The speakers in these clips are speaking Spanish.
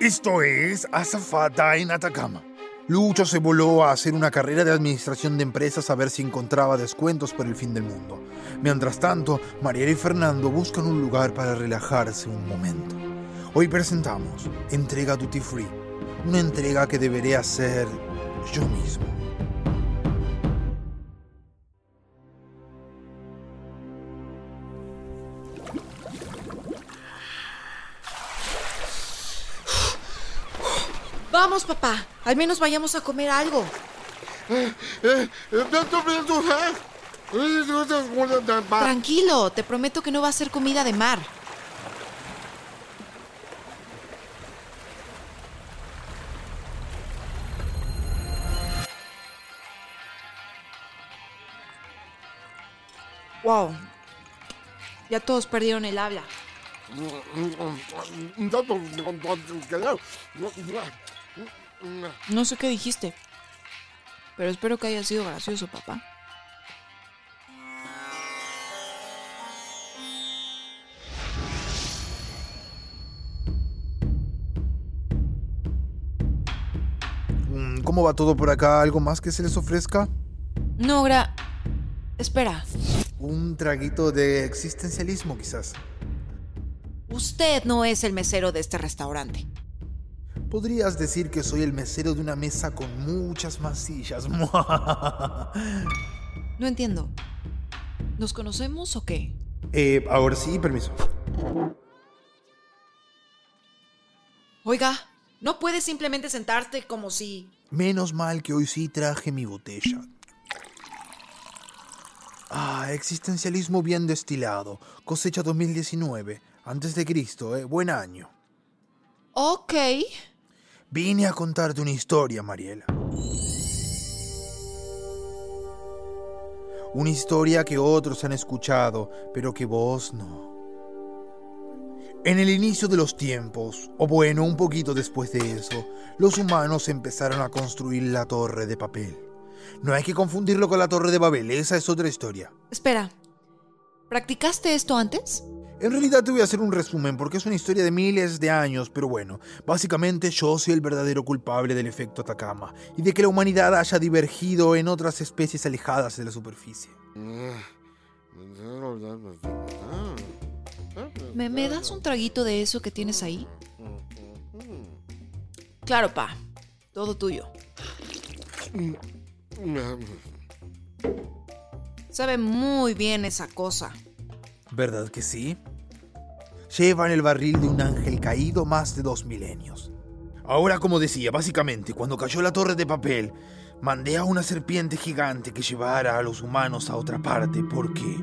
Esto es Azafata en Atacama. Lucho se voló a hacer una carrera de administración de empresas a ver si encontraba descuentos por el fin del mundo. Mientras tanto, Mariela y Fernando buscan un lugar para relajarse un momento. Hoy presentamos Entrega Duty Free, una entrega que debería ser yo mismo. Vamos, papá. Al menos vayamos a comer algo. Tranquilo, te prometo que no va a ser comida de mar. Wow. Ya todos perdieron el habla. No sé qué dijiste, pero espero que haya sido gracioso, papá. Mm, ¿Cómo va todo por acá? ¿Algo más que se les ofrezca? No, gra... Espera. Un traguito de existencialismo, quizás. Usted no es el mesero de este restaurante. Podrías decir que soy el mesero de una mesa con muchas masillas. No entiendo. ¿Nos conocemos o qué? Eh, ahora sí, permiso. Oiga, no puedes simplemente sentarte como si... Menos mal que hoy sí traje mi botella. Ah, existencialismo bien destilado. Cosecha 2019. Antes de Cristo, ¿eh? Buen año. Ok. Vine a contarte una historia, Mariela. Una historia que otros han escuchado, pero que vos no. En el inicio de los tiempos, o bueno, un poquito después de eso, los humanos empezaron a construir la torre de papel. No hay que confundirlo con la torre de Babel, esa es otra historia. Espera. ¿Practicaste esto antes? En realidad te voy a hacer un resumen porque es una historia de miles de años, pero bueno, básicamente yo soy el verdadero culpable del efecto Atacama y de que la humanidad haya divergido en otras especies alejadas de la superficie. ¿Me, me das un traguito de eso que tienes ahí? Claro, pa. Todo tuyo. Sabe muy bien esa cosa. ¿Verdad que sí? Llevan el barril de un ángel caído más de dos milenios. Ahora, como decía, básicamente, cuando cayó la torre de papel, mandé a una serpiente gigante que llevara a los humanos a otra parte porque,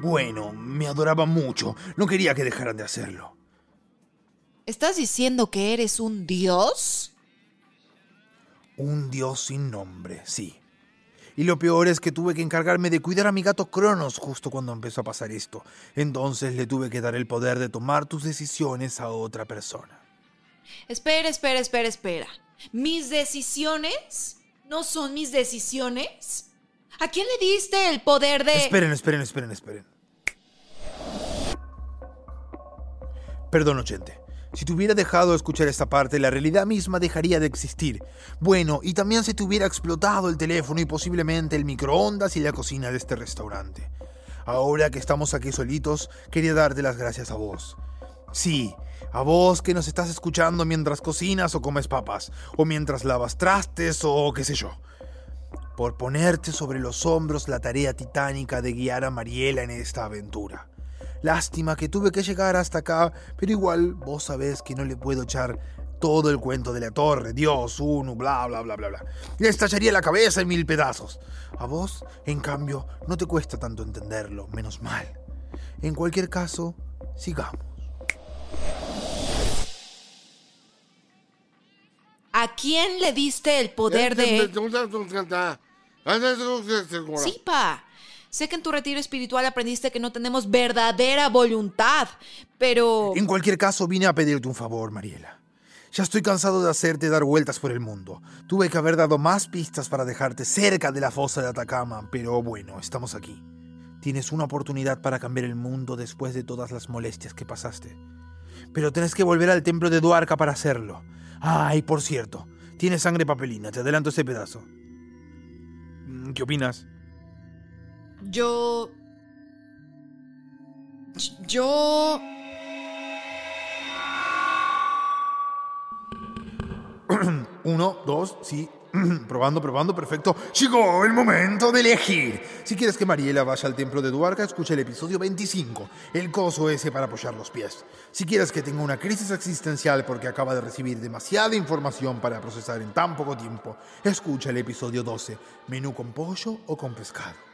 bueno, me adoraban mucho. No quería que dejaran de hacerlo. ¿Estás diciendo que eres un dios? Un dios sin nombre, sí. Y lo peor es que tuve que encargarme de cuidar a mi gato Cronos justo cuando empezó a pasar esto. Entonces le tuve que dar el poder de tomar tus decisiones a otra persona. Espera, espera, espera, espera. ¿Mis decisiones no son mis decisiones? ¿A quién le diste el poder de... Esperen, esperen, esperen, esperen. Perdón, oyente. Si te hubiera dejado escuchar esta parte, la realidad misma dejaría de existir. Bueno, y también se te hubiera explotado el teléfono y posiblemente el microondas y la cocina de este restaurante. Ahora que estamos aquí solitos, quería darte las gracias a vos. Sí, a vos que nos estás escuchando mientras cocinas o comes papas, o mientras lavas trastes o qué sé yo. Por ponerte sobre los hombros la tarea titánica de guiar a Mariela en esta aventura. Lástima que tuve que llegar hasta acá, pero igual vos sabés que no le puedo echar todo el cuento de la torre, Dios, uno, bla, bla, bla, bla, bla. Le estallaría la cabeza en mil pedazos. A vos, en cambio, no te cuesta tanto entenderlo, menos mal. En cualquier caso, sigamos. ¿A quién le diste el poder de...? Sé que en tu retiro espiritual aprendiste que no tenemos verdadera voluntad, pero... En cualquier caso, vine a pedirte un favor, Mariela. Ya estoy cansado de hacerte dar vueltas por el mundo. Tuve que haber dado más pistas para dejarte cerca de la fosa de Atacama, pero bueno, estamos aquí. Tienes una oportunidad para cambiar el mundo después de todas las molestias que pasaste. Pero tenés que volver al templo de Duarca para hacerlo. Ay, por cierto, tienes sangre papelina, te adelanto ese pedazo. Mm, ¿Qué opinas? Yo... Yo... Uno, dos, sí. probando, probando, perfecto. Llegó el momento de elegir. Si quieres que Mariela vaya al templo de Duarca, escucha el episodio 25, el coso ese para apoyar los pies. Si quieres que tenga una crisis existencial porque acaba de recibir demasiada información para procesar en tan poco tiempo, escucha el episodio 12, menú con pollo o con pescado.